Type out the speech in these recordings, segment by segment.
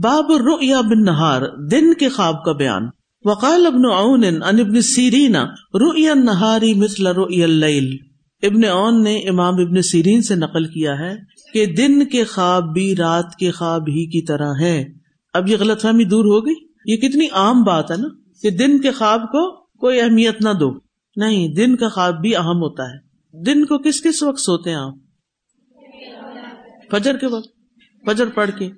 باب الرؤیا بن نہار دن کے خواب کا بیان۔ وقال ابن عون ان ابن سیرین، رؤیا النہاری مثل رؤیا اللیل۔ ابن عون نے امام ابن سیرین سے نقل کیا ہے کہ دن کے خواب بھی رات کے خواب ہی کی طرح ہے اب یہ غلط فہمی دور ہو گئی۔ یہ کتنی عام بات ہے نا کہ دن کے خواب کو کوئی اہمیت نہ دو۔ نہیں، دن کا خواب بھی اہم ہوتا ہے۔ دن کو کس کس وقت سوتے ہیں آپ؟ فجر کے وقت۔ فجر پڑھ کے۔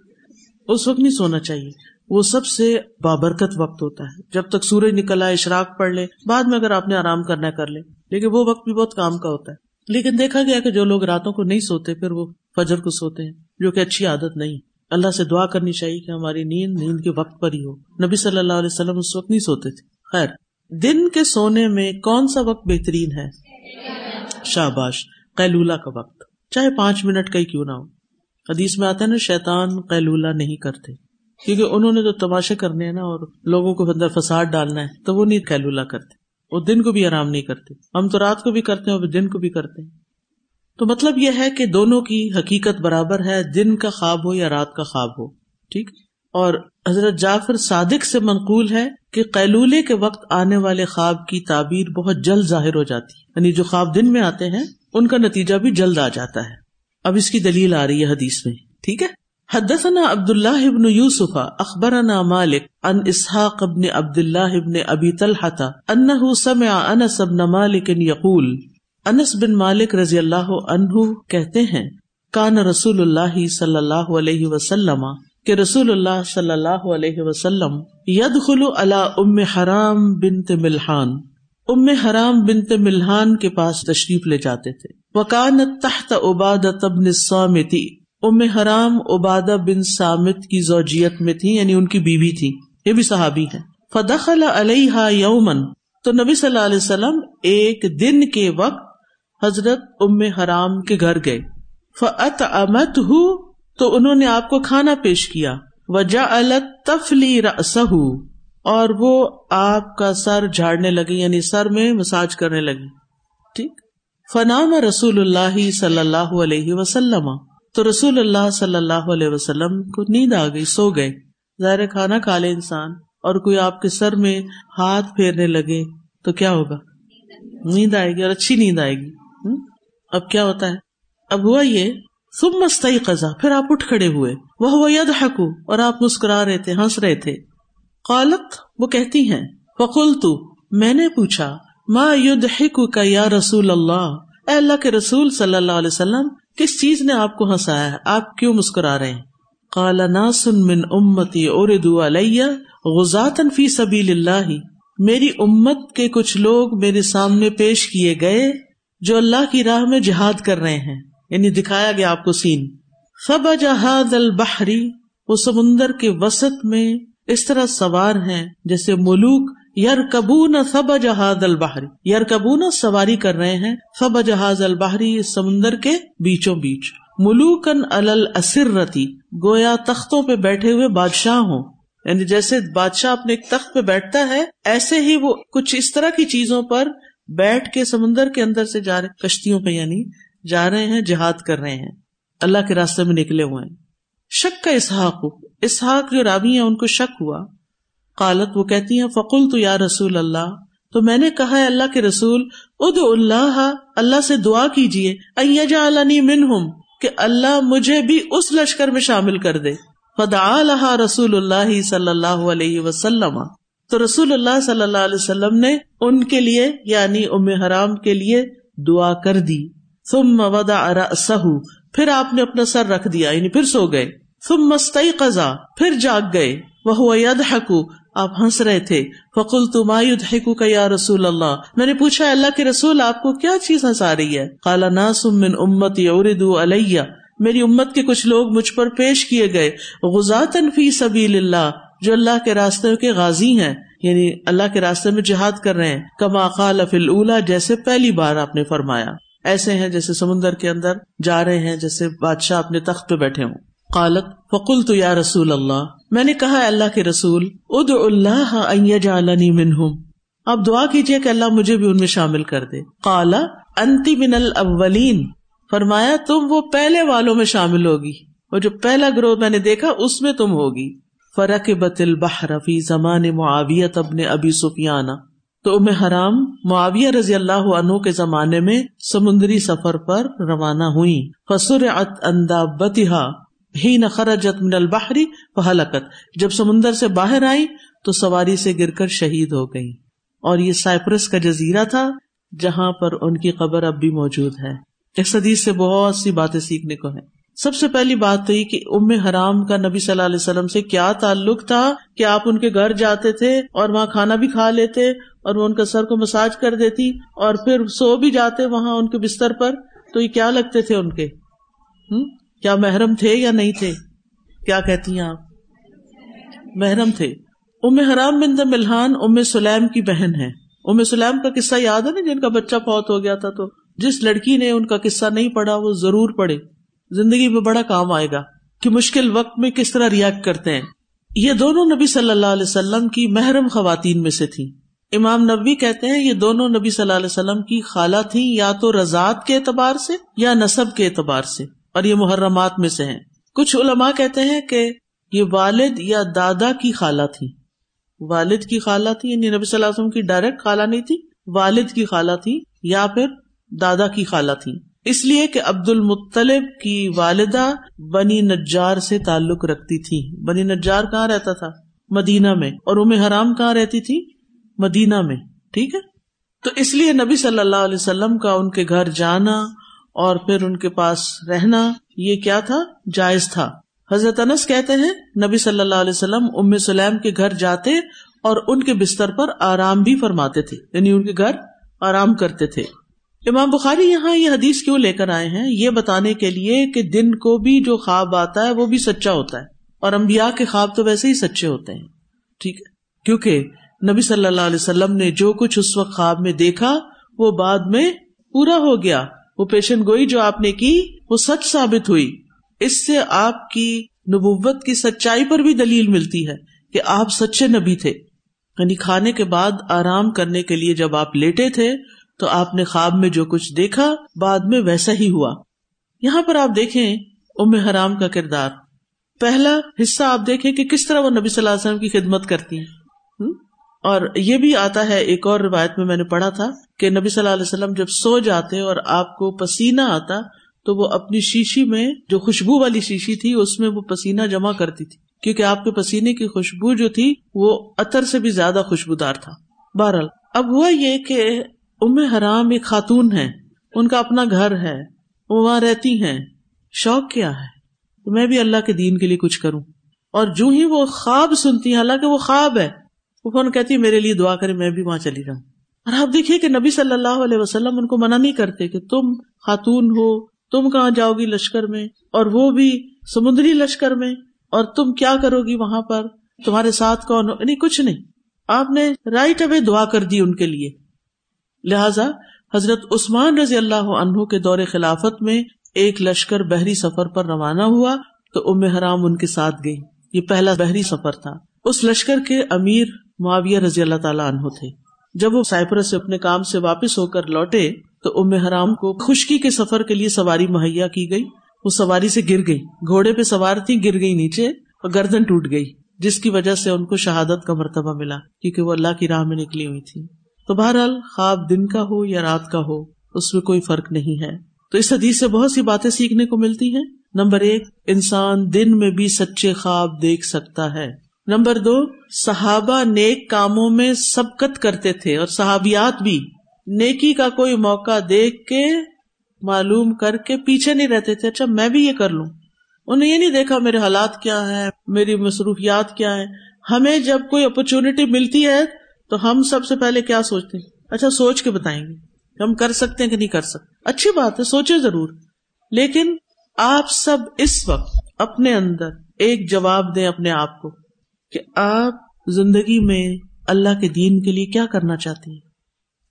اس وقت نہیں سونا چاہیے۔ وہ سب سے بابرکت وقت ہوتا ہے۔ جب تک سورج نکل آئے، اشراق پڑھ لے، بعد میں اگر آپ نے آرام کرنا کر لے۔ لیکن وہ وقت بھی بہت کام کا ہوتا ہے۔ لیکن دیکھا گیا کہ جو لوگ راتوں کو نہیں سوتے، پھر وہ فجر کو سوتے ہیں، جو کہ اچھی عادت نہیں۔ اللہ سے دعا کرنی چاہیے کہ ہماری نیند نیند کے وقت پر ہی ہو۔ نبی صلی اللہ علیہ وسلم اس وقت نہیں سوتے تھے۔ خیر، دن کے سونے میں کون سا وقت بہترین ہے؟ شاباش، قیلولہ کا وقت۔ چاہے پانچ منٹ کا ہی کیوں نہ ہو۔ حدیث میں آتا ہے نا، شیطان قیلولہ نہیں کرتے۔ کیونکہ انہوں نے تو تماشے کرنے ہیں نا، اور لوگوں کو اندر فساد ڈالنا ہے، تو وہ نہیں قیلولہ کرتے۔ وہ دن کو بھی آرام نہیں کرتے۔ ہم تو رات کو بھی کرتے ہیں اور دن کو بھی کرتے ہیں۔ تو مطلب یہ ہے کہ دونوں کی حقیقت برابر ہے، دن کا خواب ہو یا رات کا خواب ہو۔ ٹھیک؟ اور حضرت جعفر صادق سے منقول ہے کہ قیلولے کے وقت آنے والے خواب کی تعبیر بہت جلد ظاہر ہو جاتی ہے۔ یعنی جو خواب دن میں آتے ہیں، ان کا نتیجہ بھی جلد آ جاتا ہے۔ اب اس کی دلیل آ رہی ہے حدیث میں، ٹھیک ہے؟ حدثنا عبد اللہ ابن یوسف، اخبرنا مالک ان اسحاق ابن عبد اللہ ابن ابی طلحة انه سمع انس ابن مالک یقول، انس بن مالک رضی اللہ عنہ کہتے ہیں، کان رسول اللہ صلی اللہ علیہ وسلم، کہ رسول اللہ صلی اللہ علیہ وسلم يدخل على ام حرام بنت ملحان، ام حرام بنت ملحان کے پاس تشریف لے جاتے تھے۔ وکان تحت عباد تبن سامتی ام حرام عبادہ بن سامت کی زوجیت میں تھی یعنی ان کی بیوی تھی، یہ بھی صحابی ہے فدخل علیہ یومن تو نبی صلی اللہ علیہ وسلم ایک دن کے وقت حضرت ام حرام کے گھر گئے۔ فعت امت ہوں تو انہوں نے آپ کو کھانا پیش کیا۔ وجا تفلی رسہ اور وہ آپ کا سر جھاڑنے لگی یعنی سر میں مساج کرنے لگی۔ ٹھیک؟ فنام رسول اللہ صلی اللہ علیہ وسلم. تو رسول اللہ صلی اللہ علیہ وسلم کو نیند آ گئی، سو گئے۔ ظاہر کھانا کھا لے انسان، اور کوئی آپ کے سر میں ہاتھ پھیرنے لگے تو کیا ہوگا؟ نیند آئے گی اور اچھی نیند آئے گی۔ اب کیا ہوتا ہے؟ اب ہوا یہ سب مستعی قزا پھر آپ اٹھ کھڑے ہوئے۔ وہ ید حقو اور آپ مسکرا رہے تھے، ہنس رہے تھے۔ قالت، وہ کہتی ہیں فقول تو میں نے پوچھا ما کا یا رسول اللہ اے اللہ کے رسول صلی اللہ علیہ وسلم، کس چیز نے آپ کو ہنسایا ہے؟ آپ کیوں مسکرا رہے ہیں؟ کالا ناسن من امتی اردو علیہ غزاتن فی سبیل اللہ میری امت کے کچھ لوگ میرے سامنے پیش کیے گئے جو اللہ کی راہ میں جہاد کر رہے ہیں۔ یعنی دکھایا گیا آپ کو سین۔ سب جہاد البحری وہ سمندر کے وسط میں اس طرح سوار ہیں جیسے ملوک یار کبو سب جہاز البحری یار کبو سواری کر رہے ہیں سب جہاز البحری سمندر کے بیچوں بیچ۔ ملوکن السرتی گویا تختوں پہ بیٹھے ہوئے بادشاہ ہوں۔ یعنی جیسے بادشاہ اپنے ایک تخت پہ بیٹھتا ہے، ایسے ہی وہ کچھ اس طرح کی چیزوں پر بیٹھ کے سمندر کے اندر سے جا رہے کشتیوں پہ یعنی جا رہے ہیں، جہاد کر رہے ہیں۔ اللہ کے راستے میں نکلے ہوئے ہیں۔ شک کا اسحاق۔ اسحاق جو رابی ہیں، ان کو شک ہوا۔ قالت، وہ کہتی ہیں فقول تو یا رسول اللہ، تو میں نے کہا ہے اللہ کے رسول اد اللہ اللہ سے دعا کیجیے من کہ اللہ مجھے بھی اس لشکر میں شامل کر دے۔ فدا رسول اللہ صلی اللہ علیہ وسلم۔ تو رسول اللہ صلی اللہ علیہ وسلم نے ان کے لیے یعنی ام حرام کے لیے، دعا کر دی۔ ثم وضع رأسه پھر آپ نے اپنا سر رکھ دیا یعنی پھر سو گئے۔ تم مستعی قزا پھر جاگ گئے۔ وہ ید حکو آپ ہنس رہے تھے۔ فکل تم حکو کا یا رسول اللہ میں نے پوچھا، اللہ کے رسول آپ کو کیا چیز ہنسا رہی ہے؟ کالا ناسم من امت اردو علیہ میری امت کے کچھ لوگ مجھ پر پیش کیے گئے۔ غزاتن فی سبیل اللہ جو اللہ کے راستے کے غازی ہیں۔ یعنی اللہ کے راستے میں جہاد کر رہے ہیں۔ کما قال فی الا جیسے پہلی بار آپ نے فرمایا۔ ایسے ہیں جیسے سمندر کے اندر جا رہے ہیں، جیسے بادشاہ اپنے تخت پہ بیٹھے ہوں۔ قالت فکل تو یا رسول اللہ میں نے کہا اللہ کے رسول اد اللہ جالنی منہم۔ اب دعا کیجیے کہ اللہ مجھے بھی ان میں شامل کر دے۔ کالا انتی من الاولین۔ فرمایا، تم وہ پہلے والوں میں شامل ہوگی وہ جو پہلا گروہ میں نے دیکھا، اس میں تم ہوگی۔ فرق بت البحر فی زمان معاویت ابن ابی سفیانہ تو ام حرام، معاویہ رضی اللہ عنہ کے زمانے میں سمندری سفر پر روانہ ہوئی فسر بتہا ہی نخرجت من البحری فہلکت۔ جب سمندر سے باہر آئی تو سواری سے گر کر شہید ہو گئی اور یہ سائپرس کا جزیرہ تھا جہاں پر ان کی قبر اب بھی موجود ہے۔ اس حدیث سے بہت سی باتیں سیکھنے کو ہے سب سے پہلی بات تو یہ کہ ام حرام کا نبی صلی اللہ علیہ وسلم سے کیا تعلق تھا کہ آپ ان کے گھر جاتے تھے اور وہاں کھانا بھی کھا لیتے اور وہ ان کا سر کو مساج کر دیتی اور پھر سو بھی جاتے وہاں ان کے بستر پر۔ تو یہ کیا لگتے تھے ان کے؟ کیا محرم تھے یا نہیں تھے؟ کیا کہتی ہیں آپ؟ محرم تھے۔ ام حرام بن ملحان، ام سلیم کی بہن ہے ام سلیم کا قصہ یاد ہے نا جن کا بچہ فوت ہو گیا تھا؟ تو جس لڑکی نے ان کا قصہ نہیں پڑھا، وہ ضرور پڑھے۔ زندگی میں بڑا کام آئے گا کہ مشکل وقت میں کس طرح ریئیکٹ کرتے ہیں۔ یہ دونوں نبی صلی اللہ علیہ وسلم کی محرم خواتین میں سے تھی امام نبی کہتے ہیں یہ دونوں نبی صلی اللہ علیہ وسلم کی خالہ تھی یا تو رضاط کے اعتبار سے یا نصب کے اعتبار سے۔ اور یہ محرمات میں سے ہیں۔ کچھ علماء کہتے ہیں کہ یہ والد یا دادا کی خالہ تھی۔ والد کی خالہ تھی یعنی نبی صلی اللہ علیہ وسلم کی ڈائریکٹ خالہ نہیں تھی، والد کی خالہ تھی یا پھر دادا کی خالہ تھی۔ اس لیے کہ عبد المطلب کی والدہ بنی نجار سے تعلق رکھتی تھی۔ بنی نجار کہاں رہتا تھا؟ مدینہ میں۔ اور ام حرام کہاں رہتی تھی؟ مدینہ میں۔ ٹھیک ہے؟ تو اس لیے نبی صلی اللہ علیہ وسلم کا ان کے گھر جانا اور پھر ان کے پاس رہنا یہ کیا تھا؟ جائز تھا۔ حضرت انس کہتے ہیں، نبی صلی اللہ علیہ وسلم ام سلیم کے گھر جاتے اور ان کے بستر پر آرام بھی فرماتے تھے یعنی ان کے گھر آرام کرتے تھے۔ امام بخاری یہاں یہ حدیث کیوں لے کر آئے ہیں؟ یہ بتانے کے لیے کہ دن کو بھی جو خواب آتا ہے وہ بھی سچا ہوتا ہے، اور امبیا کے خواب تو ویسے ہی سچے ہوتے ہیں۔ ٹھیک ہے۔ کیونکہ نبی صلی اللہ علیہ وسلم نے جو کچھ اس وقت خواب میں دیکھا، وہ بعد میں پورا ہو گیا۔ وہ پیشن گوئی جو آپ نے کی، وہ سچ ثابت ہوئی۔ اس سے آپ کی نبوت کی سچائی پر بھی دلیل ملتی ہے کہ آپ سچے نبی تھے۔ یعنی کھانے کے بعد آرام کرنے کے لیے جب آپ لیٹے تھے، تو آپ نے خواب میں جو کچھ دیکھا، بعد میں ویسا ہی ہوا۔ یہاں پر آپ دیکھیں ام حرام کا کردار۔ پہلا حصہ آپ دیکھیں کہ کس طرح وہ نبی صلی اللہ علیہ وسلم کی خدمت کرتی ہیں۔ اور یہ بھی آتا ہے، ایک اور روایت میں میں نے پڑھا تھا کہ نبی صلی اللہ علیہ وسلم جب سو جاتے اور آپ کو پسینہ آتا تو وہ اپنی شیشی میں جو خوشبو والی شیشی تھی، اس میں وہ پسینہ جمع کرتی تھی۔ کیونکہ آپ کے پسینے کی خوشبو جو تھی، وہ اتر سے بھی زیادہ خوشبودار تھا۔ بہرحال، اب ہوا یہ کہ ام حرام ایک خاتون ہے ان کا اپنا گھر ہے۔ وہ وہاں رہتی ہیں۔ شوق کیا ہے؟ میں بھی اللہ کے دین کے لیے کچھ کروں۔ اور جو ہی وہ خواب سنتی ہیں، حالانکہ وہ خواب ہے۔ وہ فون کہتی میرے لیے دعا کرے میں بھی وہاں چلی جاؤں۔ اور آپ دیکھیے کہ نبی صلی اللہ علیہ وسلم ان کو منع نہیں کرتے کہ تم خاتون ہو، تم کہاں جاؤ گی لشکر میں، اور وہ بھی سمندری لشکر میں، اور تم کیا کرو گی وہاں پر؟ تمہارے ساتھ کون ہو؟ نہیں کچھ نہیں۔ آپ نے رائٹ اوے دعا کر دی ان کے لیے۔ لہذا حضرت عثمان رضی اللہ عنہ کے دور خلافت میں ایک لشکر بحری سفر پر روانہ ہوا تو ام حرام ان کے ساتھ گئی یہ پہلا بحری سفر تھا۔ اس لشکر کے امیر معاویہ رضی اللہ تعالیٰ عنہ تھے۔ جب وہ سائپرس سے اپنے کام سے واپس ہو کر لوٹے تو ام حرام کو خشکی کے سفر کے لیے سواری مہیا کی گئی۔ وہ سواری سے گر گئی۔ گھوڑے پہ سوار تھی، گر گئی نیچے اور گردن ٹوٹ گئی، جس کی وجہ سے ان کو شہادت کا مرتبہ ملا، کیونکہ وہ اللہ کی راہ میں نکلی ہوئی تھی۔ تو بہرحال، خواب دن کا ہو یا رات کا ہو، اس میں کوئی فرق نہیں ہے۔ تو اس حدیث سے بہت سی باتیں سیکھنے کو ملتی ہیں۔ نمبر ایک، انسان دن میں بھی سچے خواب دیکھ سکتا ہے۔ نمبر دو، صحابہ نیک کاموں میں سبقت کرتے تھے اور صحابیات بھی۔ نیکی کا کوئی موقع دیکھ کے معلوم کر کے پیچھے نہیں رہتے تھے۔ اچھا میں بھی یہ کر لوں۔ انہیں یہ نہیں دیکھا میرے حالات کیا ہے میری مصروفیات کیا ہے ہمیں جب کوئی اپرچونٹی ملتی ہے تو ہم سب سے پہلے کیا سوچتے ہیں؟ اچھا سوچ کے بتائیں گے۔ ہم کر سکتے ہیں کہ نہیں کر سکتے؟ اچھی بات ہے، سوچے ضرور۔ لیکن آپ سب اس وقت اپنے اندر ایک جواب دیں اپنے آپ کو۔ کہ آپ زندگی میں اللہ کے دین کے لیے کیا کرنا چاہتے ہیں؟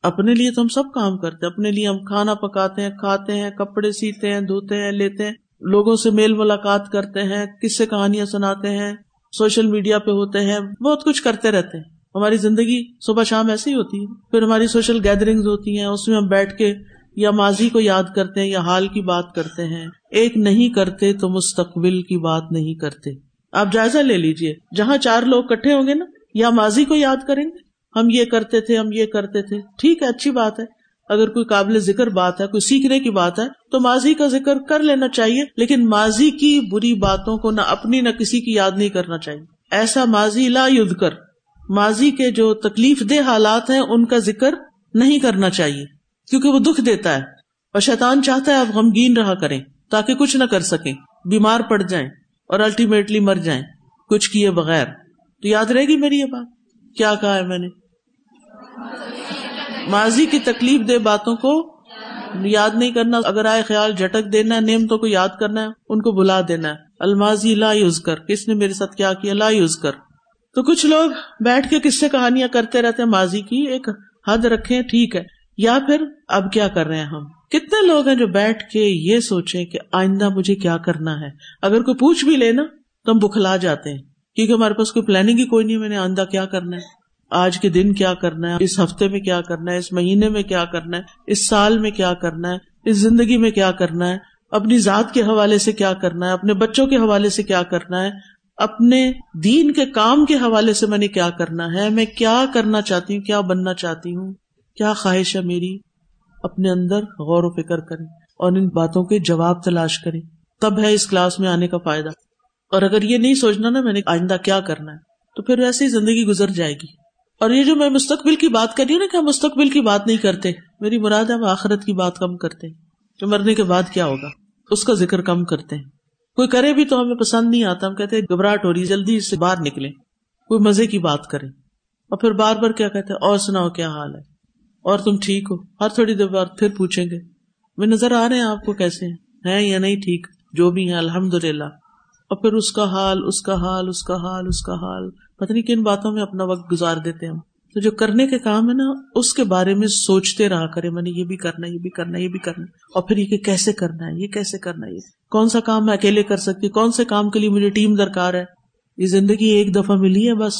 اپنے لیے تو ہم سب کام کرتے ہیں، اپنے لیے ہم کھانا پکاتے ہیں، کھاتے ہیں، کپڑے سیتے ہیں، دھوتے ہیں، لیتے ہیں، لوگوں سے میل ملاقات کرتے ہیں، کس سے کہانیاں سناتے ہیں، سوشل میڈیا پہ ہوتے ہیں، بہت کچھ کرتے رہتے ہیں۔ ہماری زندگی صبح شام ایسی ہی ہوتی ہے۔ پھر ہماری سوشل گیدرنگ ہوتی ہیں، اس میں ہم بیٹھ کے یا ماضی کو یاد کرتے ہیں یا حال کی بات کرتے ہیں۔ ایک نہیں کرتے تو مستقبل کی بات نہیں کرتے۔ آپ جائزہ لے لیجیے۔ جہاں چار لوگ کٹھے ہوں گے نا، یا ماضی کو یاد کریں گے۔ ہم یہ کرتے تھے، ہم یہ کرتے تھے۔ ٹھیک ہے، اچھی بات ہے۔ اگر کوئی قابل ذکر بات ہے، کوئی سیکھنے کی بات ہے، تو ماضی کا ذکر کر لینا چاہیے۔ لیکن ماضی کی بری باتوں کو نہ اپنی، نہ کسی کی یاد نہیں کرنا چاہیے۔ ایسا ماضی لا ید کر ماضی کے جو تکلیف دہ حالات ہیں، ان کا ذکر نہیں کرنا چاہیے۔ کیونکہ وہ دکھ دیتا ہے۔ اور شیطان چاہتا ہے آپ غمگین رہا کریں، تاکہ کچھ نہ کر سکیں، بیمار پڑ جائیں۔ اور الٹیمیٹلی مر جائیں۔ کچھ کیے بغیر۔ تو یاد رہے گی میری یہ بات؟ کیا کہا ہے میں نے؟ ماضی کی تکلیف دہ باتوں کو یاد نہیں کرنا۔ اگر آئے خیال جھٹک دینا نعمتوں کو یاد کرنا ہے، ان کو بلا دینا ہے۔ الماضی لا یوز کر کس نے میرے ساتھ کیا کیا؟ لا یوز کر تو کچھ لوگ بیٹھ کے کس سے کہانیاں کرتے رہتے ہیں۔ ماضی کی ایک حد رکھے ٹھیک ہے۔ یا پھر اب کیا کر رہے ہیں ہم؟ کتنے لوگ ہیں جو بیٹھ کے یہ سوچے کہ آئندہ مجھے کیا کرنا ہے اگر کوئی پوچھ بھی لے نا تو ہم بکھلا جاتے ہیں کیونکہ ہمارے پاس کوئی پلاننگ ہی کوئی نہیں میں نے آئندہ کیا کرنا ہے آج کے دن کیا کرنا ہے اس ہفتے میں کیا کرنا ہے اس مہینے میں کیا کرنا ہے اس سال میں کیا کرنا ہے اس زندگی میں کیا کرنا ہے اپنی ذات کے حوالے سے کیا کرنا ہے اپنے بچوں کے حوالے سے کیا کرنا ہے اپنے دین کے کام کے حوالے سے میں نے کیا کرنا ہے میں کیا کرنا چاہتی ہوں کیا بننا چاہتی ہوں کیا خواہش ہے میری اپنے اندر غور و فکر کریں اور ان باتوں کے جواب تلاش کریں۔ تب ہے اس کلاس میں آنے کا فائدہ۔ اور اگر یہ نہیں سوچنا نا میں نے آئندہ کیا کرنا ہے، تو پھر ویسے ہی زندگی گزر جائے گی۔ اور یہ جو میں مستقبل کی بات کر رہی ہوں نا کہ ہم مستقبل کی بات نہیں کرتے، میری مراد ہے ہم آخرت کی بات کم کرتے ہیں۔ کہ مرنے کے بعد کیا ہوگا، اس کا ذکر کم کرتے ہیں۔ کوئی کرے بھی تو ہمیں پسند نہیں آتا، ہم کہتے گھبراہٹ ہو رہی جلدی اس سے باہر نکلے کوئی مزے کی بات کرے۔ اور پھر بار بار کیا کہتے ہیں، اور سناؤ کیا حال ہے۔ اور تم ٹھیک ہو؟ ہر تھوڑی دیر بعد پھر پوچھیں گے۔ وہ نظر آ رہے ہیں آپ کو کیسے؟ ہیں یا نہیں ٹھیک؟ جو بھی ہیں الحمد للہ اور پھر اس کا حال، اس کا حال، اس کا حال، اس کا حال۔ پتہ نہیں کن باتوں میں اپنا وقت گزار دیتے ہم۔ تو جو کرنے کے کام ہے نا، اس کے بارے میں سوچتے رہا کرے میں نے یہ بھی کرنا، یہ بھی کرنا، یہ بھی کرنا۔ اور پھر یہ کیسے کرنا ہے، یہ کیسے کرنا ہے؟ کون سا کام میں اکیلے کر سکتی؟ کون سے کام کے لیے مجھے ٹیم درکار ہے؟ یہ زندگی ایک دفعہ ملی ہے بس،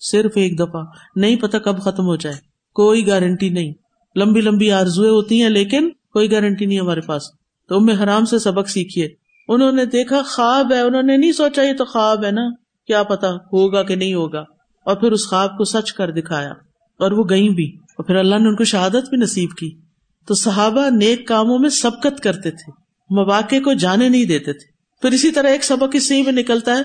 صرف ایک دفعہ۔ نہیں پتا کب ختم ہو جائے۔ کوئی گارنٹی نہیں۔ لمبی لمبی آرزویں ہوتی ہیں، لیکن کوئی گارنٹی نہیں ہمارے پاس۔ تو ام حرام سے سبق سیکھیے۔ انہوں نے دیکھا خواب ہے، انہوں نے نہیں سوچا یہ تو خواب ہے نا۔ کیا پتا ہوگا کہ نہیں ہوگا۔ اور پھر اس خواب کو سچ کر دکھایا۔ اور وہ گئی بھی۔ اور پھر اللہ نے ان کو شہادت بھی نصیب کی۔ تو صحابہ نیک کاموں میں سبقت کرتے تھے۔ مواقع کو جانے نہیں دیتے تھے۔ پھر اسی طرح ایک سبق اس سے میں نکلتا ہے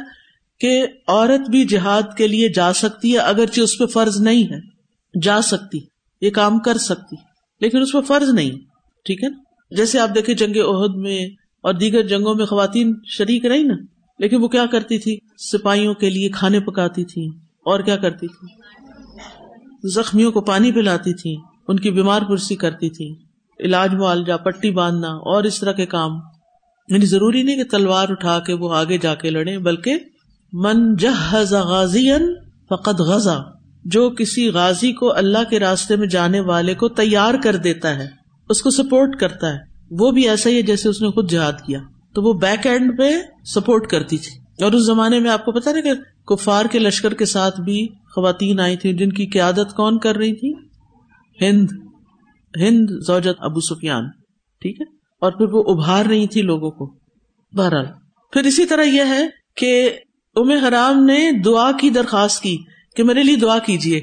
کہ عورت بھی جہاد کے لیے جا سکتی ہے، اگرچہ اس پہ فرض نہیں ہے۔ جا سکتی، یہ کام کر سکتی، لیکن اس پہ فرض نہیں، ٹھیک ہے نا؟ جیسے آپ دیکھیں جنگ عہد میں اور دیگر جنگوں میں خواتین شریک رہی نا، لیکن وہ کیا کرتی تھی؟ سپاہیوں کے لیے کھانے پکاتی تھی، اور کیا کرتی تھی؟ زخمیوں کو پانی پلاتی تھی، ان کی بیمار پرسی کرتی تھی، علاج معالجہ، پٹی باندھنا، اور اس طرح کے کام۔ یعنی ضروری نہیں کہ تلوار اٹھا کے وہ آگے جا کے لڑے بلکہ من جہز غازی فقط غزہ جو کسی غازی کو اللہ کے راستے میں جانے والے کو تیار کر دیتا ہے، اس کو سپورٹ کرتا ہے۔ وہ بھی ایسا ہی ہے جیسے اس نے خود جہاد کیا۔ تو وہ بیک اینڈ پہ سپورٹ کرتی تھی۔ اور اس زمانے میں آپ کو پتا نا کہ کفار کے لشکر کے ساتھ بھی خواتین آئی تھی جن کی قیادت کون کر رہی تھی؟ ہند۔ ہند زوجت ابو سفیان۔ ٹھیک ہے؟ اور پھر وہ ابھار رہی تھی لوگوں کو۔ بہرحال۔ پھر اسی طرح یہ ہے کہ ام حرام نے دعا کی درخواست کی۔ کہ میرے لیے دعا کیجیے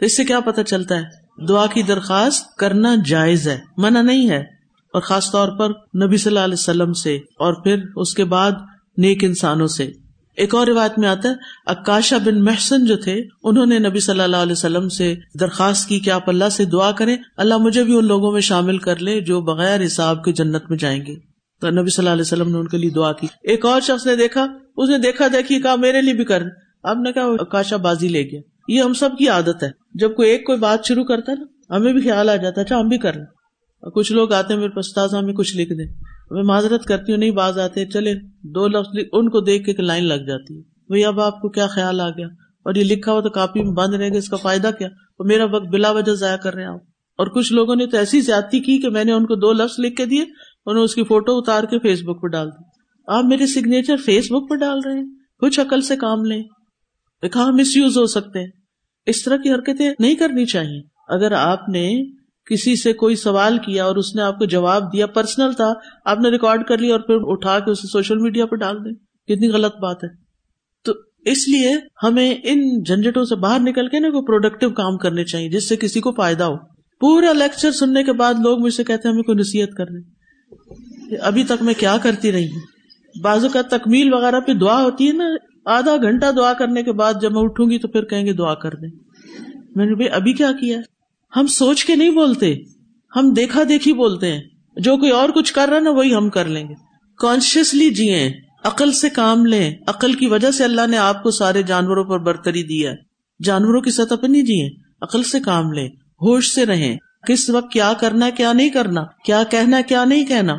تو اس سے کیا پتا چلتا ہے؟ دعا کی درخواست کرنا جائز ہے، منع نہیں ہے۔ اور خاص طور پر نبی صلی اللہ علیہ وسلم سے اور پھر اس کے بعد نیک انسانوں سے۔ ایک اور روایت میں آتا ہے اکاشا بن محسن جو تھے، انہوں نے نبی صلی اللہ علیہ وسلم سے درخواست کی کہ آپ اللہ سے دعا کریں، اللہ مجھے بھی ان لوگوں میں شامل کر لے جو بغیر حساب کے جنت میں جائیں گے۔ تو نبی صلی اللہ علیہ وسلم نے ان کے لیے دعا کی۔ ایک اور شخص نے دیکھا، اس نے دیکھا دیکھی کہا، میرے لیے بھی کر۔ اب نے کہا اکاشا بازی لے گیا۔ یہ ہم سب کی عادت ہے۔ جب کوئی ایک کوئی بات شروع کرتا ہے نا، ہمیں بھی خیال آ جاتا ہے اچھا ہم بھی کر لیں کچھ لوگ آتے ہیں، میرے پاس تازہ کچھ لکھ دیں۔ میں معذرت کرتی ہوں، نہیں باز آتے چلے دو لفظ ان کو دیکھ کے ایک لائن لگ جاتی ہے۔ بھائی اب آپ کو کیا خیال آ گیا؟ اور یہ لکھا ہوا تو کاپی میں بند رہے گا اس کا فائدہ کیا؟ اور میرا وقت بلا وجہ ضائع کر رہے ہیں آپ۔ اور کچھ لوگوں نے تو ایسی زیادتی کی کہ میں نے ان کو دو لفظ لکھ کے دیے، انہوں نے اس کی فوٹو اتار کے فیس بک پہ ڈال دی۔ آپ میرے سگنیچر فیس بک پہ ڈال رہے ہیں؟ کچھ عقل سے کام لیں۔ کہاں مس یوز ہو سکتے ہیں۔ اس طرح کی حرکتیں نہیں کرنی چاہیے۔ اگر آپ نے کسی سے کوئی سوال کیا اور اس نے آپ کو جواب دیا پرسنل تھا، آپ نے ریکارڈ کر لیا اور پھر اٹھا کے اسے سوشل میڈیا پہ ڈال دیں۔ کتنی غلط بات ہے۔ تو اس لیے ہمیں ان جھنجٹوں سے باہر نکل کے نا کوئی پروڈکٹیو کام کرنے چاہیے، جس سے کسی کو فائدہ ہو۔ پورا لیکچر سننے کے بعد لوگ مجھ سے کہتے ہیں، ہمیں کوئی نصیحت کر رہے ابھی تک میں کیا کرتی رہی ہوں؟ بازو کا تکمیل وغیرہ پہ دعا ہوتی ہے نا آدھا گھنٹہ دعا کرنے کے بعد جب میں اٹھوں گی تو پھر کہیں گے دعا کر دیں۔ میں نے بھائی، ابھی کیا کیا ہم سوچ کے نہیں بولتے، ہم دیکھا دیکھی بولتے ہیں۔ جو کوئی اور کچھ کر رہا نا، وہی ہم کر لیں گے۔ کانشیسلی جیے عقل سے کام لیں۔ عقل کی وجہ سے اللہ نے آپ کو سارے جانوروں پر برتری دیا جانوروں کی سطح پر نہیں جیے عقل سے کام لیں۔ ہوش سے رہیں۔ کس وقت کیا کرنا کیا نہیں کرنا، کیا کہنا کیا نہیں کہنا۔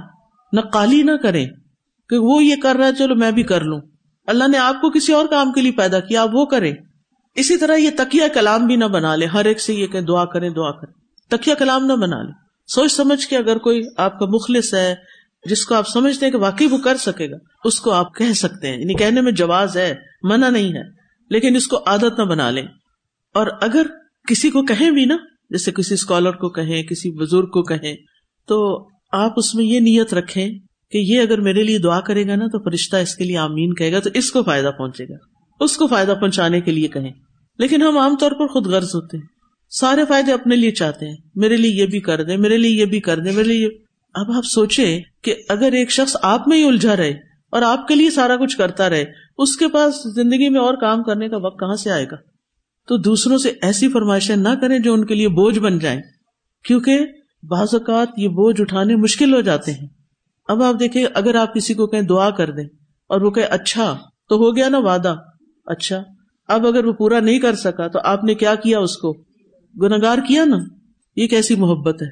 نہ کالی نہ کریں، کہ وہ یہ کر رہا ہے، چلو میں بھی کر لوں۔ اللہ نے آپ کو کسی اور کام کے لیے پیدا کیا، آپ وہ کریں۔ اسی طرح یہ تکیا کلام بھی نہ بنا لے۔ ہر ایک سے یہ کہ دعا کریں دعا کریں۔ تکیا کلام نہ بنا لے۔ سوچ سمجھ کے اگر کوئی آپ کا مخلص ہے، جس کو آپ سمجھتے ہیں کہ واقعی وہ کر سکے گا، اس کو آپ کہہ سکتے ہیں۔ یعنی کہنے میں جواز ہے، منع نہیں ہے، لیکن اس کو عادت نہ بنا لیں۔ اور اگر کسی کو کہیں بھی نا، جیسے کسی اسکالر کو کہیں، کسی بزرگ کو کہیں، تو آپ اس میں یہ نیت رکھیں کہ یہ اگر میرے لیے دعا کرے گا نا تو فرشتہ اس کے لیے آمین کہے گا تو اس کو فائدہ پہنچے گا۔ اس کو فائدہ پہنچانے کے لیے کہیں۔ لیکن ہم عام طور پر خود غرض ہوتے ہیں۔ سارے فائدے اپنے لیے چاہتے ہیں۔ میرے لیے یہ بھی کر دیں، میرے لیے یہ بھی کر دیں، میرے لیے اب آپ سوچیں کہ اگر ایک شخص آپ میں ہی الجھا رہے اور آپ کے لیے سارا کچھ کرتا رہے، اس کے پاس زندگی میں اور کام کرنے کا وقت کہاں سے آئے گا؟ تو دوسروں سے ایسی فرمائشیں نہ کریں جو ان کے لیے بوجھ بن جائیں۔ کیونکہ بعض اوقات یہ بوجھ اٹھانے مشکل ہو جاتے ہیں۔ اب آپ دیکھیں، اگر آپ کسی کو کہیں دعا کر دیں اور وہ کہ اچھا تو ہو گیا نا وعدہ۔ اچھا اب اگر وہ پورا نہیں کر سکا، تو آپ نے کیا کیا اس کو؟ گناگار کیا نا۔ یہ کیسی محبت ہے؟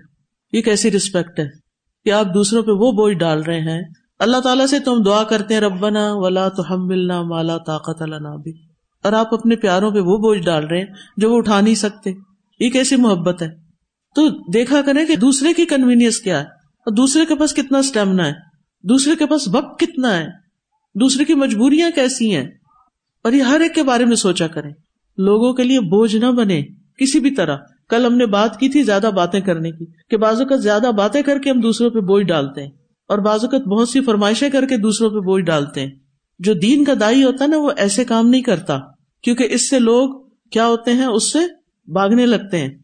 یہ کیسی ریسپیکٹ ہے کہ آپ دوسروں پہ وہ بوجھ ڈال رہے ہیں۔ اللہ تعالیٰ سے تم دعا کرتے ہیں، ربنا ولا تو ہم ملنا مالا طاقت اللہ بھی اور آپ اپنے پیاروں پہ وہ بوجھ ڈال رہے ہیں جو وہ اٹھا نہیں سکتے۔ یہ کیسی محبت ہے؟ تو دیکھا کریں کہ دوسرے کی کنوینئنس کیا ہے۔ اور دوسرے کے پاس کتنا اسٹیمنا ہے؟ دوسرے کے پاس وقت کتنا ہے؟ دوسرے کی مجبوریاں کیسی ہیں؟ اور یہ ہر ایک کے بارے میں سوچا کریں۔ لوگوں کے لیے بوجھ نہ بنے کسی بھی طرح۔ کل ہم نے بات کی تھی زیادہ باتیں کرنے کی کہ بازو کا زیادہ باتیں کر کے ہم دوسروں پہ بوجھ ڈالتے ہیں اور بازو کا بہت سی فرمائشیں کر کے دوسروں پہ بوجھ ڈالتے ہیں۔ جو دین کا دائی ہوتا ہے نا وہ ایسے کام نہیں کرتا۔ کیونکہ اس سے لوگ کیا ہوتے ہیں؟ اس سے بھاگنے لگتے ہیں۔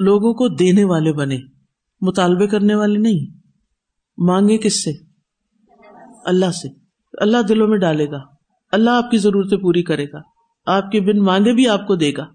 لوگوں کو دینے والے بنے۔ مطالبے کرنے والے نہیں۔ مانگے کس سے؟ اللہ سے۔ اللہ دلوں میں ڈالے گا۔ اللہ آپ کی ضرورتیں پوری کرے گا۔ آپ کے بن مانگے بھی آپ کو دے گا۔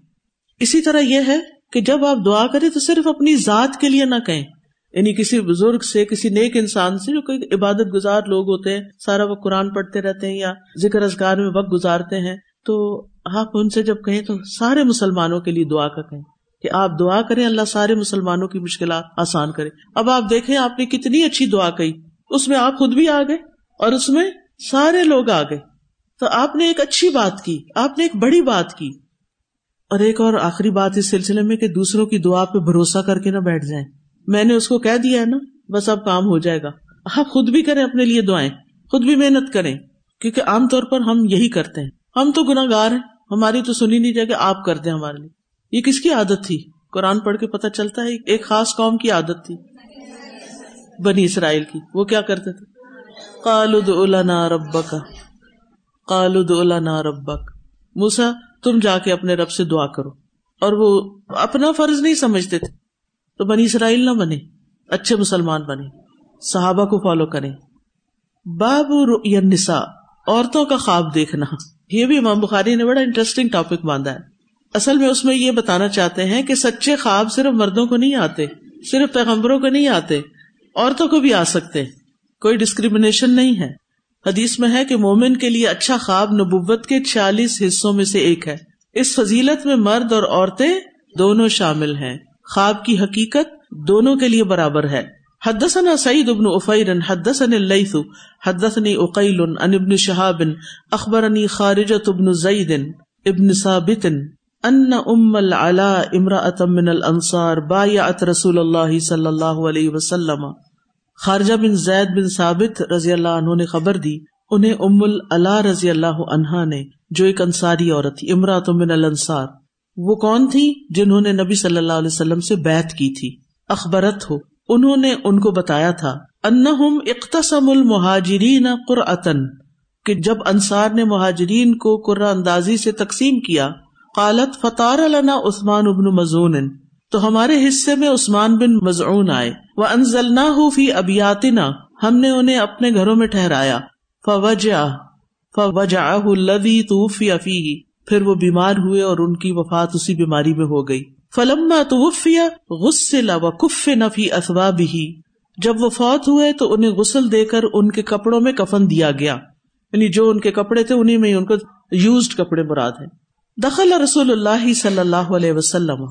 اسی طرح یہ ہے کہ جب آپ دعا کریں تو صرف اپنی ذات کے لیے نہ کہیں۔ یعنی کسی بزرگ سے، کسی نیک انسان سے، جو کوئی عبادت گزار لوگ ہوتے ہیں، سارا وہ قرآن پڑھتے رہتے ہیں یا ذکر ازگار میں وقت گزارتے ہیں، تو آپ ان سے جب کہیں تو سارے مسلمانوں کے لیے دعا کا کہیں۔ کہ آپ دعا کریں، اللہ سارے مسلمانوں کی مشکلات آسان کرے۔ اب آپ دیکھیں، آپ نے کتنی اچھی دعا کہی۔ اس میں آپ خود بھی آ گئے اور اس میں سارے لوگ آ گئے۔ تو آپ نے ایک اچھی بات کی، آپ نے ایک بڑی بات کی۔ اور ایک اور آخری بات اس سلسلے میں کہ دوسروں کی دعا پہ بھروسہ کر کے نہ بیٹھ جائیں۔ میں نے اس کو کہہ دیا ہے نا، بس اب کام ہو جائے گا۔ آپ خود بھی کریں اپنے لیے دعائیں، خود بھی محنت کریں۔ کیونکہ عام طور پر ہم یہی کرتے ہیں۔ ہم تو گناگار ہیں، ہماری تو سنی نہیں جائے کہ آپ کرتے ہیں ہمارے لیے۔ یہ کس کی عادت تھی؟ قرآن پڑھ کے پتا چلتا ہے، ایک خاص قوم کی عادت تھی، بنی اسرائیل کی۔ وہ کیا کرتے تھے؟ کالد ربک کالد ربک۔ موسا تم جا کے اپنے رب سے دعا کرو۔ اور وہ اپنا فرض نہیں سمجھتے تھے۔ تو بنی اسرائیل نہ بنے، اچھے مسلمان بنے، صحابہ کو فالو کریں۔ باب نسا عورتوں کا خواب دیکھنا۔ یہ بھی امام بخاری نے بڑا انٹرسٹنگ ٹاپک باندھا ہے۔ اصل میں اس میں یہ بتانا چاہتے ہیں کہ سچے خواب صرف مردوں کو نہیں آتے، صرف پیغمبروں کو نہیں آتے، عورتوں کو بھی آ سکتے۔ کوئی ڈسکریمنیشن نہیں ہے۔ حدیث میں ہے کہ مومن کے لیے اچھا خواب نبوت کے چھیالیس حصوں میں سے ایک ہے۔ اس فضیلت میں مرد اور عورتیں دونوں شامل ہیں۔ خواب کی حقیقت دونوں کے لیے برابر ہے۔ حدثنا سعید ابن افیر حدثني الليث حدثني اقيل عن ابن شهاب اخبرني خارجة ابن زيد ابن ثابت ان ام العلاء امرأة من الانصار بايعت رسول الله صلى الله عليه وسلم. خارجہ بن زید بن ثابت رضی اللہ عنہ نے خبر دی، انہیں ام اللہ رضی اللہ عنہا نے، جو ایک انصاری عورت تھی امراۃ من الانصار وہ کون تھی؟ جنہوں نے نبی صلی اللہ علیہ وسلم سے بیعت کی تھی۔ اخبرت ہو، انہوں نے ان کو بتایا تھا، انہم اقتسم المہاجرین قرعتن کہ جب انصار نے مہاجرین کو قرآن اندازی سے تقسیم کیا قالت فتار لنا عثمان ابن مزون تو ہمارے حصے میں عثمان بن مزعون آئے۔ وہ انزل فی ابیاتنا ہم نے انہیں اپنے گھروں میں ٹھہرایا۔ فوجا فوجا الذي توفي فيه، پھر وہ بیمار ہوئے اور ان کی وفات اسی بیماری میں ہو گئی۔ فلما توفي، غسل وكفن في اثوابه جب وہ فوت ہوئے، تو انہیں غسل دے کر ان کے کپڑوں میں کفن دیا گیا۔ یعنی جو ان کے کپڑے تھے، انہیں میں ان کو یوزڈ کپڑے مراد ہیں۔ دخل رسول اللہ صلی اللہ علیہ وسلم.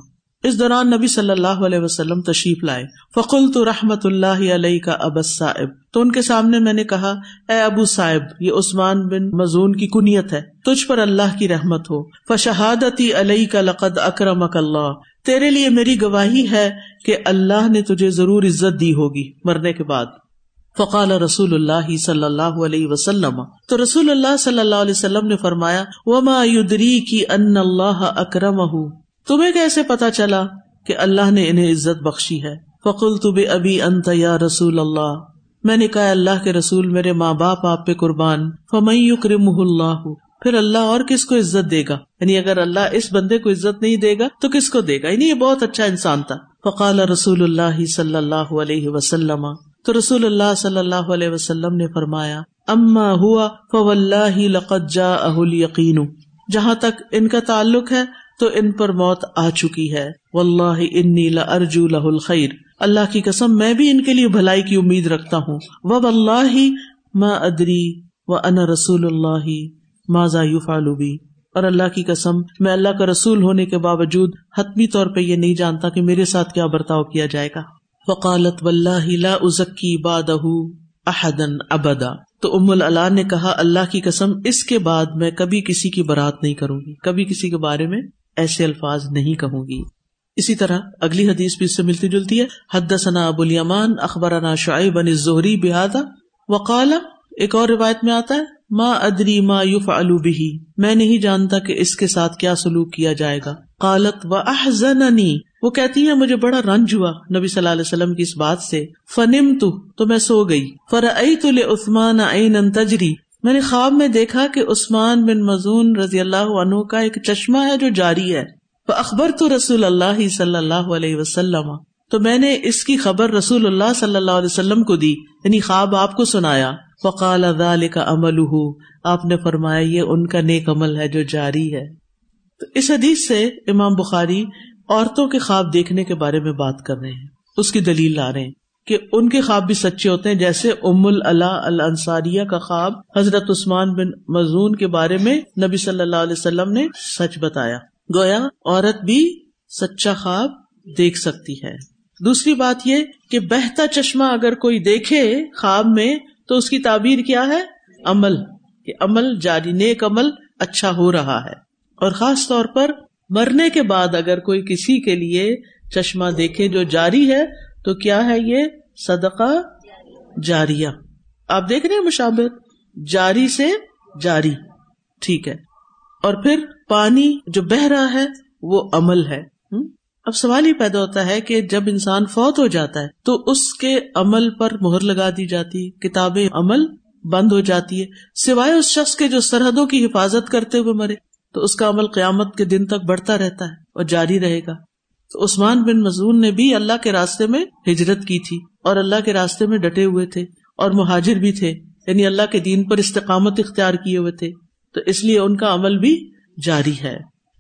اس دوران نبی صلی اللہ علیہ وسلم تشریف لائے. فقل تو رحمت اللہ علیہ کا ابس صاحب تو ان کے سامنے میں نے کہا، اے ابو صاحب یہ عثمان بن مزون کی کنیت ہے. تجھ پر اللہ کی رحمت ہو. فشہادتی علیہ کا لقد اکرم اللہ. تیرے لیے میری گواہی ہے کہ اللہ نے تجھے ضرور عزت دی ہوگی. مرنے کے بعد. فقال رسول اللہ صلی اللہ علیہ وسلم، تو رسول اللہ صلی اللہ علیہ وسلم نے فرمایا، وما یدری کی ان اللہ اکرم تمہیں کیسے پتا چلا کہ اللہ نے انہیں عزت بخشی ہے؟ فقل تو بے ابھی انت یا رسول اللہ۔ میں نے کہا، اللہ کے رسول میرے ماں باپ آپ پہ قربان فمئی کرم اللہ۔ پھر اللہ اور کس کو عزت دے گا؟ یعنی اگر اللہ اس بندے کو عزت نہیں دے گا، تو کس کو دے گا؟ یعنی یہ بہت اچھا انسان تھا۔ فقال رسول اللہ صلی اللہ علیہ وسلم۔ تو رسول اللہ صلی اللہ علیہ وسلم نے فرمایا، اما ہوا فواللہ لقد جاءہ الیقین۔ جہاں تک ان کا تعلق ہے، تو ان پر موت آ چکی ہے۔ و اللہ ارجو لہ الخیر۔ اللہ کی قسم، میں بھی ان کے لیے بھلائی کی امید رکھتا ہوں۔ و اللہ ما ادری و ان رسول اللہ ماضا فالوبی اور اللہ کی قسم، میں اللہ کا رسول ہونے کے باوجود حتمی طور پہ یہ نہیں جانتا کہ میرے ساتھ کیا برتاؤ کیا جائے گا۔ وقالت واللہ لا ازکی بادہ احدن ابدا۔ تو ام اللہ نے کہا، اللہ کی قسم، اس کے بعد میں کبھی کسی کی برات نہیں کروں گی۔ کبھی کسی کے بارے میں ایسے الفاظ نہیں کہوں گی۔ اسی طرح اگلی حدیث بھی اس سے ملتی جلتی ہے۔ حد ثنا ابو الیمان، اخبرنا شعیب بن زہری بحادہ وقال، ایک اور روایت میں آتا ہے، ما ادری ما یوف الوبی میں نہیں جانتا کہ اس کے ساتھ کیا سلوک کیا جائے گا۔ قالت و احزننی وہ کہتی ہیں، مجھے بڑا رنج ہوا نبی صلی اللہ علیہ وسلم کی اس بات سے۔ فنم تو میں سو گئی۔ فر عثمان عین تجری میں نے خواب میں دیکھا کہ عثمان بن مزون رضی اللہ عنہ کا ایک چشمہ ہے جو جاری ہے۔ اخبر تو رسول اللہ صلی اللہ علیہ وسلم۔ تو میں نے اس کی خبر رسول اللہ صلی اللہ علیہ وسلم کو دی یعنی خواب آپ کو سنایا۔ فقال کا عمل آپ نے فرمایا، یہ ان کا نیک عمل ہے جو جاری ہے۔ تو اس حدیث سے امام بخاری عورتوں کے خواب دیکھنے کے بارے میں بات کر رہے ہیں۔ اس کی دلیل لا رہے ہیں کہ ان کے خواب بھی سچے ہوتے ہیں، جیسے ام اللہ الانصاریہ کا خواب حضرت عثمان بن مزون کے بارے میں نبی صلی اللہ علیہ وسلم نے سچ بتایا۔ گویا عورت بھی سچا خواب دیکھ سکتی ہے۔ دوسری بات یہ کہ بہتا چشمہ اگر کوئی دیکھے خواب میں، تو اس کی تعبیر کیا ہے؟ عمل، کہ عمل جاری، نیک عمل اچھا ہو رہا ہے۔ اور خاص طور پر مرنے کے بعد اگر کوئی کسی کے لیے چشمہ دیکھے جو جاری ہے، تو کیا ہے یہ؟ صدقہ جاریہ۔ آپ دیکھ رہے ہیں مشابت جاری سے جاری۔ ٹھیک ہے۔ اور پھر پانی جو بہ رہا ہے، وہ عمل ہے۔ اب سوال ہی پیدا ہوتا ہے کہ جب انسان فوت ہو جاتا ہے، تو اس کے عمل پر مہر لگا دی جاتی، کتابیں عمل بند ہو جاتی ہے سوائے اس شخص کے جو سرحدوں کی حفاظت کرتے ہوئے مرے۔ تو اس کا عمل قیامت کے دن تک بڑھتا رہتا ہے اور جاری رہے گا۔ تو عثمان بن مزون نے بھی اللہ کے راستے میں ہجرت کی تھی اور اللہ کے راستے میں ڈٹے ہوئے تھے اور مہاجر بھی تھے یعنی اللہ کے دین پر استقامت اختیار کیے ہوئے تھے۔ تو اس لیے ان کا عمل بھی جاری ہے۔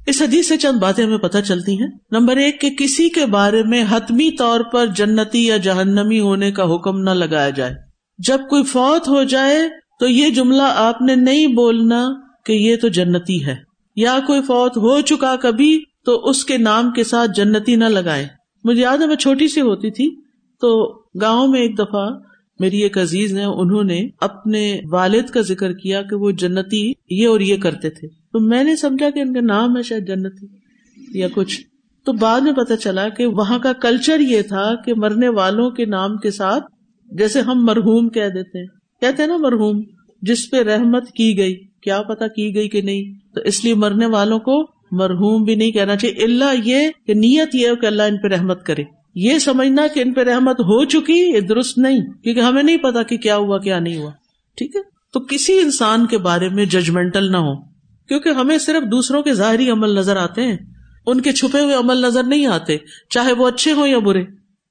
اس حدیث سے چند باتیں ہمیں پتہ چلتی ہیں۔ نمبر ایک کہ کسی کے بارے میں حتمی طور پر جنتی یا جہنمی ہونے کا حکم نہ لگایا جائے۔ جب کوئی فوت ہو جائے تو یہ جملہ آپ نے نہیں بولنا کہ یہ تو جنتی ہے۔ یا کوئی فوت ہو چکا کبھی تو اس کے نام کے ساتھ جنتی نہ لگائے۔ مجھے یاد ہے میں چھوٹی سی ہوتی تھی تو گاؤں میں ایک دفعہ میری ایک عزیز نے انہوں نے اپنے والد کا ذکر کیا کہ وہ جنتی یہ اور یہ کرتے تھے۔ تو میں نے سمجھا کہ ان کا نام ہے شاید جنتی یا کچھ۔ تو بعد میں پتا چلا کہ وہاں کا کلچر یہ تھا کہ مرنے والوں کے نام کے ساتھ جیسے ہم مرحوم کہہ دیتے ہیں۔ کہتے ہیں نا مرحوم، جس پہ رحمت کی گئی۔ کیا پتا کی گئی کہ نہیں؟ تو اس لیے مرنے والوں کو مرحوم بھی نہیں کہنا چاہیے۔ اللہ یہ کہ نیت یہ کہ اللہ ان پہ رحمت کرے۔ یہ سمجھنا کہ ان پہ رحمت ہو چکی یہ درست نہیں، کیونکہ ہمیں نہیں پتا کہ کیا ہوا، کیا نہیں ہوا۔ ٹھیک ہے؟ تو کسی انسان کے بارے میں ججمنٹل نہ ہو، کیونکہ ہمیں صرف دوسروں کے ظاہری عمل نظر آتے ہیں۔ ان کے چھپے ہوئے عمل نظر نہیں آتے، چاہے وہ اچھے ہوں یا برے۔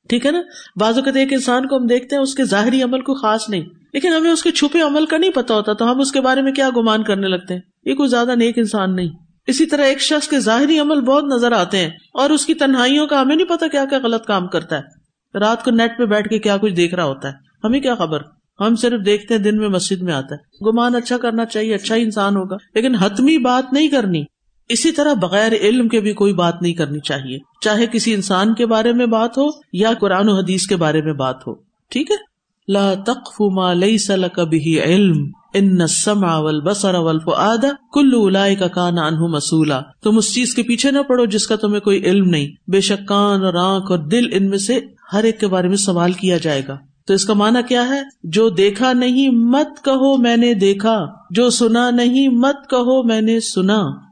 ٹھیک ہے نا؟ بازو اوقات ایک انسان کو ہم دیکھتے ہیں اس کے ظاہری عمل کو خاص نہیں، لیکن ہمیں اس کے چھپے عمل کا نہیں پتا ہوتا تو ہم اس کے بارے میں کیا گمان کرنے لگتے ہیں؟ یہ کوئی زیادہ نیک انسان نہیں۔ اسی طرح ایک شخص کے ظاہری عمل بہت نظر آتے ہیں اور اس کی تنہائیوں کا ہمیں نہیں پتا کیا کیا غلط کام کرتا ہے۔ رات کو نیٹ پہ بیٹھ کے کیا کچھ دیکھ رہا ہوتا ہے۔ ہمیں کیا خبر؟ ہم صرف دیکھتے ہیں دن میں مسجد میں آتا ہے۔ گمان اچھا کرنا چاہیے اچھا ہی انسان ہوگا، لیکن حتمی بات نہیں کرنی۔ اسی طرح بغیر علم کے بھی کوئی بات نہیں کرنی چاہیے۔ چاہے کسی انسان کے بارے میں بات ہو یا قرآن و حدیث کے بارے میں بات ہو۔ ٹھیک ہے؟ لا تقف ما ليس لك به علم، ان السمع والبصر والفؤاد كل اولئك كان عنه مسؤولا تم اس چیز کے پیچھے نہ پڑو جس کا تمہیں کوئی علم نہیں۔ بے شک کان اور آنکھ اور دل ان میں سے ہر ایک کے بارے میں سوال کیا جائے گا۔ تو اس کا معنی کیا ہے؟ جو دیکھا نہیں مت کہو میں نے دیکھا، جو سنا نہیں مت کہو میں نے سنا۔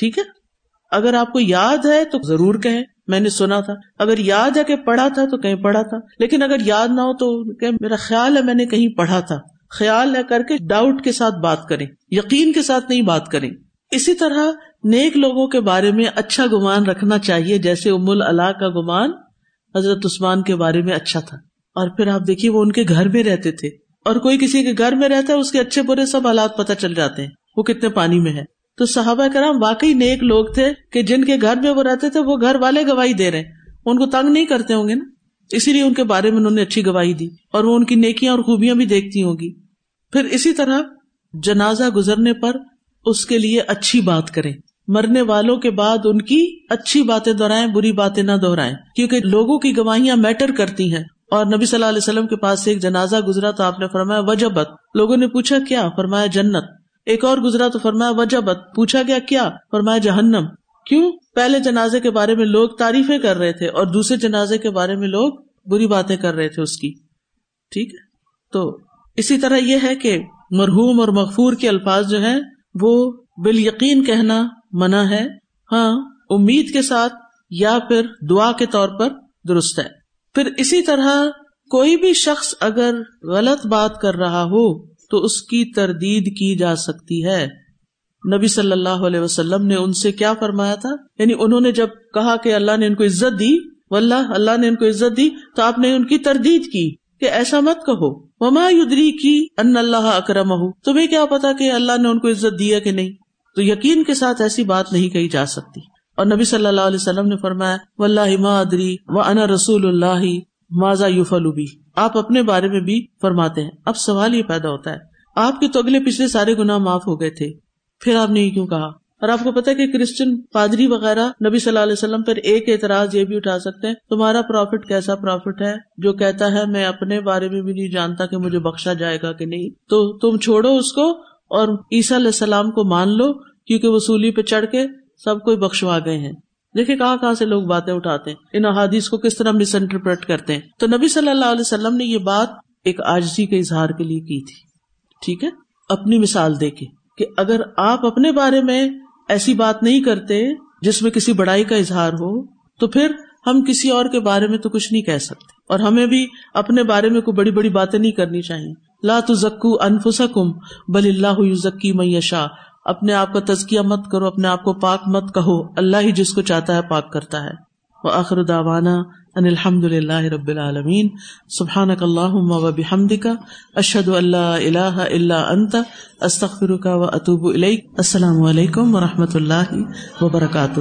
ٹھیک ہے؟ اگر آپ کو یاد ہے تو ضرور کہیں، میں نے سنا تھا۔ اگر یاد ہے کہ پڑھا تھا تو کہیں پڑھا تھا۔ لیکن اگر یاد نہ ہو تو کہ میرا خیال ہے میں نے کہیں پڑھا تھا۔ خیال ہے کر کے ڈاؤٹ کے ساتھ بات کریں، یقین کے ساتھ نہیں بات کریں۔ اسی طرح نیک لوگوں کے بارے میں اچھا گمان رکھنا چاہیے، جیسے ام اللہ کا گمان حضرت عثمان کے بارے میں اچھا تھا۔ اور پھر آپ دیکھیے، وہ ان کے گھر میں رہتے تھے۔ اور کوئی کسی کے گھر میں رہتا ہے، اس کے اچھے برے سب حالات پتہ چل جاتے ہیں۔ وہ کتنے پانی میں ہے تو صحابہ کرام واقعی نیک لوگ تھے کہ جن کے گھر میں وہ رہتے تھے، وہ گھر والے گواہی دے رہے ان کو تنگ نہیں کرتے ہوں گے نا؟ اسی لیے ان کے بارے میں انہوں نے اچھی گواہی دی اور وہ ان کی نیکیاں اور خوبیاں بھی دیکھتی ہوں گی۔ پھر اسی طرح جنازہ گزرنے پر اس کے لیے اچھی بات کریں۔ مرنے والوں کے بعد ان کی اچھی باتیں دہرائیں، بری باتیں نہ دہرائیں۔ کیونکہ لوگوں کی گواہیاں میٹر کرتی ہیں۔ اور نبی صلی اللہ علیہ وسلم کے پاس سے ایک جنازہ گزرا تو آپ نے فرمایا، وجبت۔ لوگوں نے پوچھا، کیا؟ فرمایا، جنت۔ ایک اور گزرا تو فرمایا وجہ بت پوچھا گیا، کیا؟ فرمایا، جہنم۔ کیوں؟ پہلے جنازے کے بارے میں لوگ تعریفیں کر رہے تھے اور دوسرے جنازے کے بارے میں لوگ بری باتیں کر رہے تھے اس کی۔ ٹھیک ہے؟ تو اسی طرح یہ ہے کہ مرحوم اور مغفور کے الفاظ جو ہیں، وہ بال یقین کہنا منع ہے۔ ہاں امید کے ساتھ یا پھر دعا کے طور پر درست ہے۔ پھر اسی طرح کوئی بھی شخص اگر غلط بات کر رہا ہو تو اس کی تردید کی جا سکتی ہے۔ نبی صلی اللہ علیہ وسلم نے ان سے کیا فرمایا تھا؟ یعنی انہوں نے جب کہا کہ اللہ نے ان کو عزت دی، واللہ، اللہ نے ان کو عزت دی، تو آپ نے ان کی تردید کی کہ ایسا مت کہو۔ وما یدری کی ان اللہ اکرم تمہیں کیا پتا کہ اللہ نے ان کو عزت دیا کہ نہیں؟ تو یقین کے ساتھ ایسی بات نہیں کہی جا سکتی۔ اور نبی صلی اللہ علیہ وسلم نے فرمایا، واللہ ما ادری و انا رسول اللہ ماضا یوفلو بھی آپ اپنے بارے میں بھی فرماتے ہیں۔ اب سوال یہ پیدا ہوتا ہے، آپ کے تو اگلے پچھلے سارے گنا معاف ہو گئے تھے، پھر آپ نے یہ کیوں کہا؟ اور آپ کو پتا کہ کرسچن پادری وغیرہ نبی صلی اللہ علیہ وسلم پر ایک اعتراض یہ بھی اٹھا سکتے ہیں، تمہارا پروفٹ کیسا پروفٹ ہے جو کہتا ہے، میں اپنے بارے میں بھی نہیں جانتا کہ مجھے بخشا جائے گا کہ نہیں۔ تو تم چھوڑو اس کو اور عیسیٰ علیہ السلام کو مان لو، کیونکہ وصولی پہ چڑھ کے سب کوئی بخشوا گئے ہیں۔ دیکھیں کہاں کہاں سے لوگ باتیں اٹھاتے ہیں، ان احادیث کو کس طرح مس انٹرپریٹ کرتے ہیں۔ تو نبی صلی اللہ علیہ وسلم نے یہ بات ایک آجزی کے اظہار کے لیے کی تھی، ٹھیک ہے؟ اپنی مثال دے کے کہ اگر آپ اپنے بارے میں ایسی بات نہیں کرتے جس میں کسی بڑائی کا اظہار ہو، تو پھر ہم کسی اور کے بارے میں تو کچھ نہیں کہہ سکتے۔ اور ہمیں بھی اپنے بارے میں کوئی بڑی بڑی باتیں نہیں کرنی چاہیے۔ لا تو زکو انفسکم بل اللہ ذکی میشا اپنے آپ کا تزکیہ مت کرو، اپنے آپ کو پاک مت کہو۔ اللہ ہی جس کو چاہتا ہے پاک کرتا ہے۔ وہ آخر داوانا ان الحمد للہ رب العالمین۔ سبحان اللہ و بحمد کا اشد اللہ اللہ اللہ انت۔ استخر کا و اطوب السلام علیکم و رحمۃ اللہ وبرکاتہ۔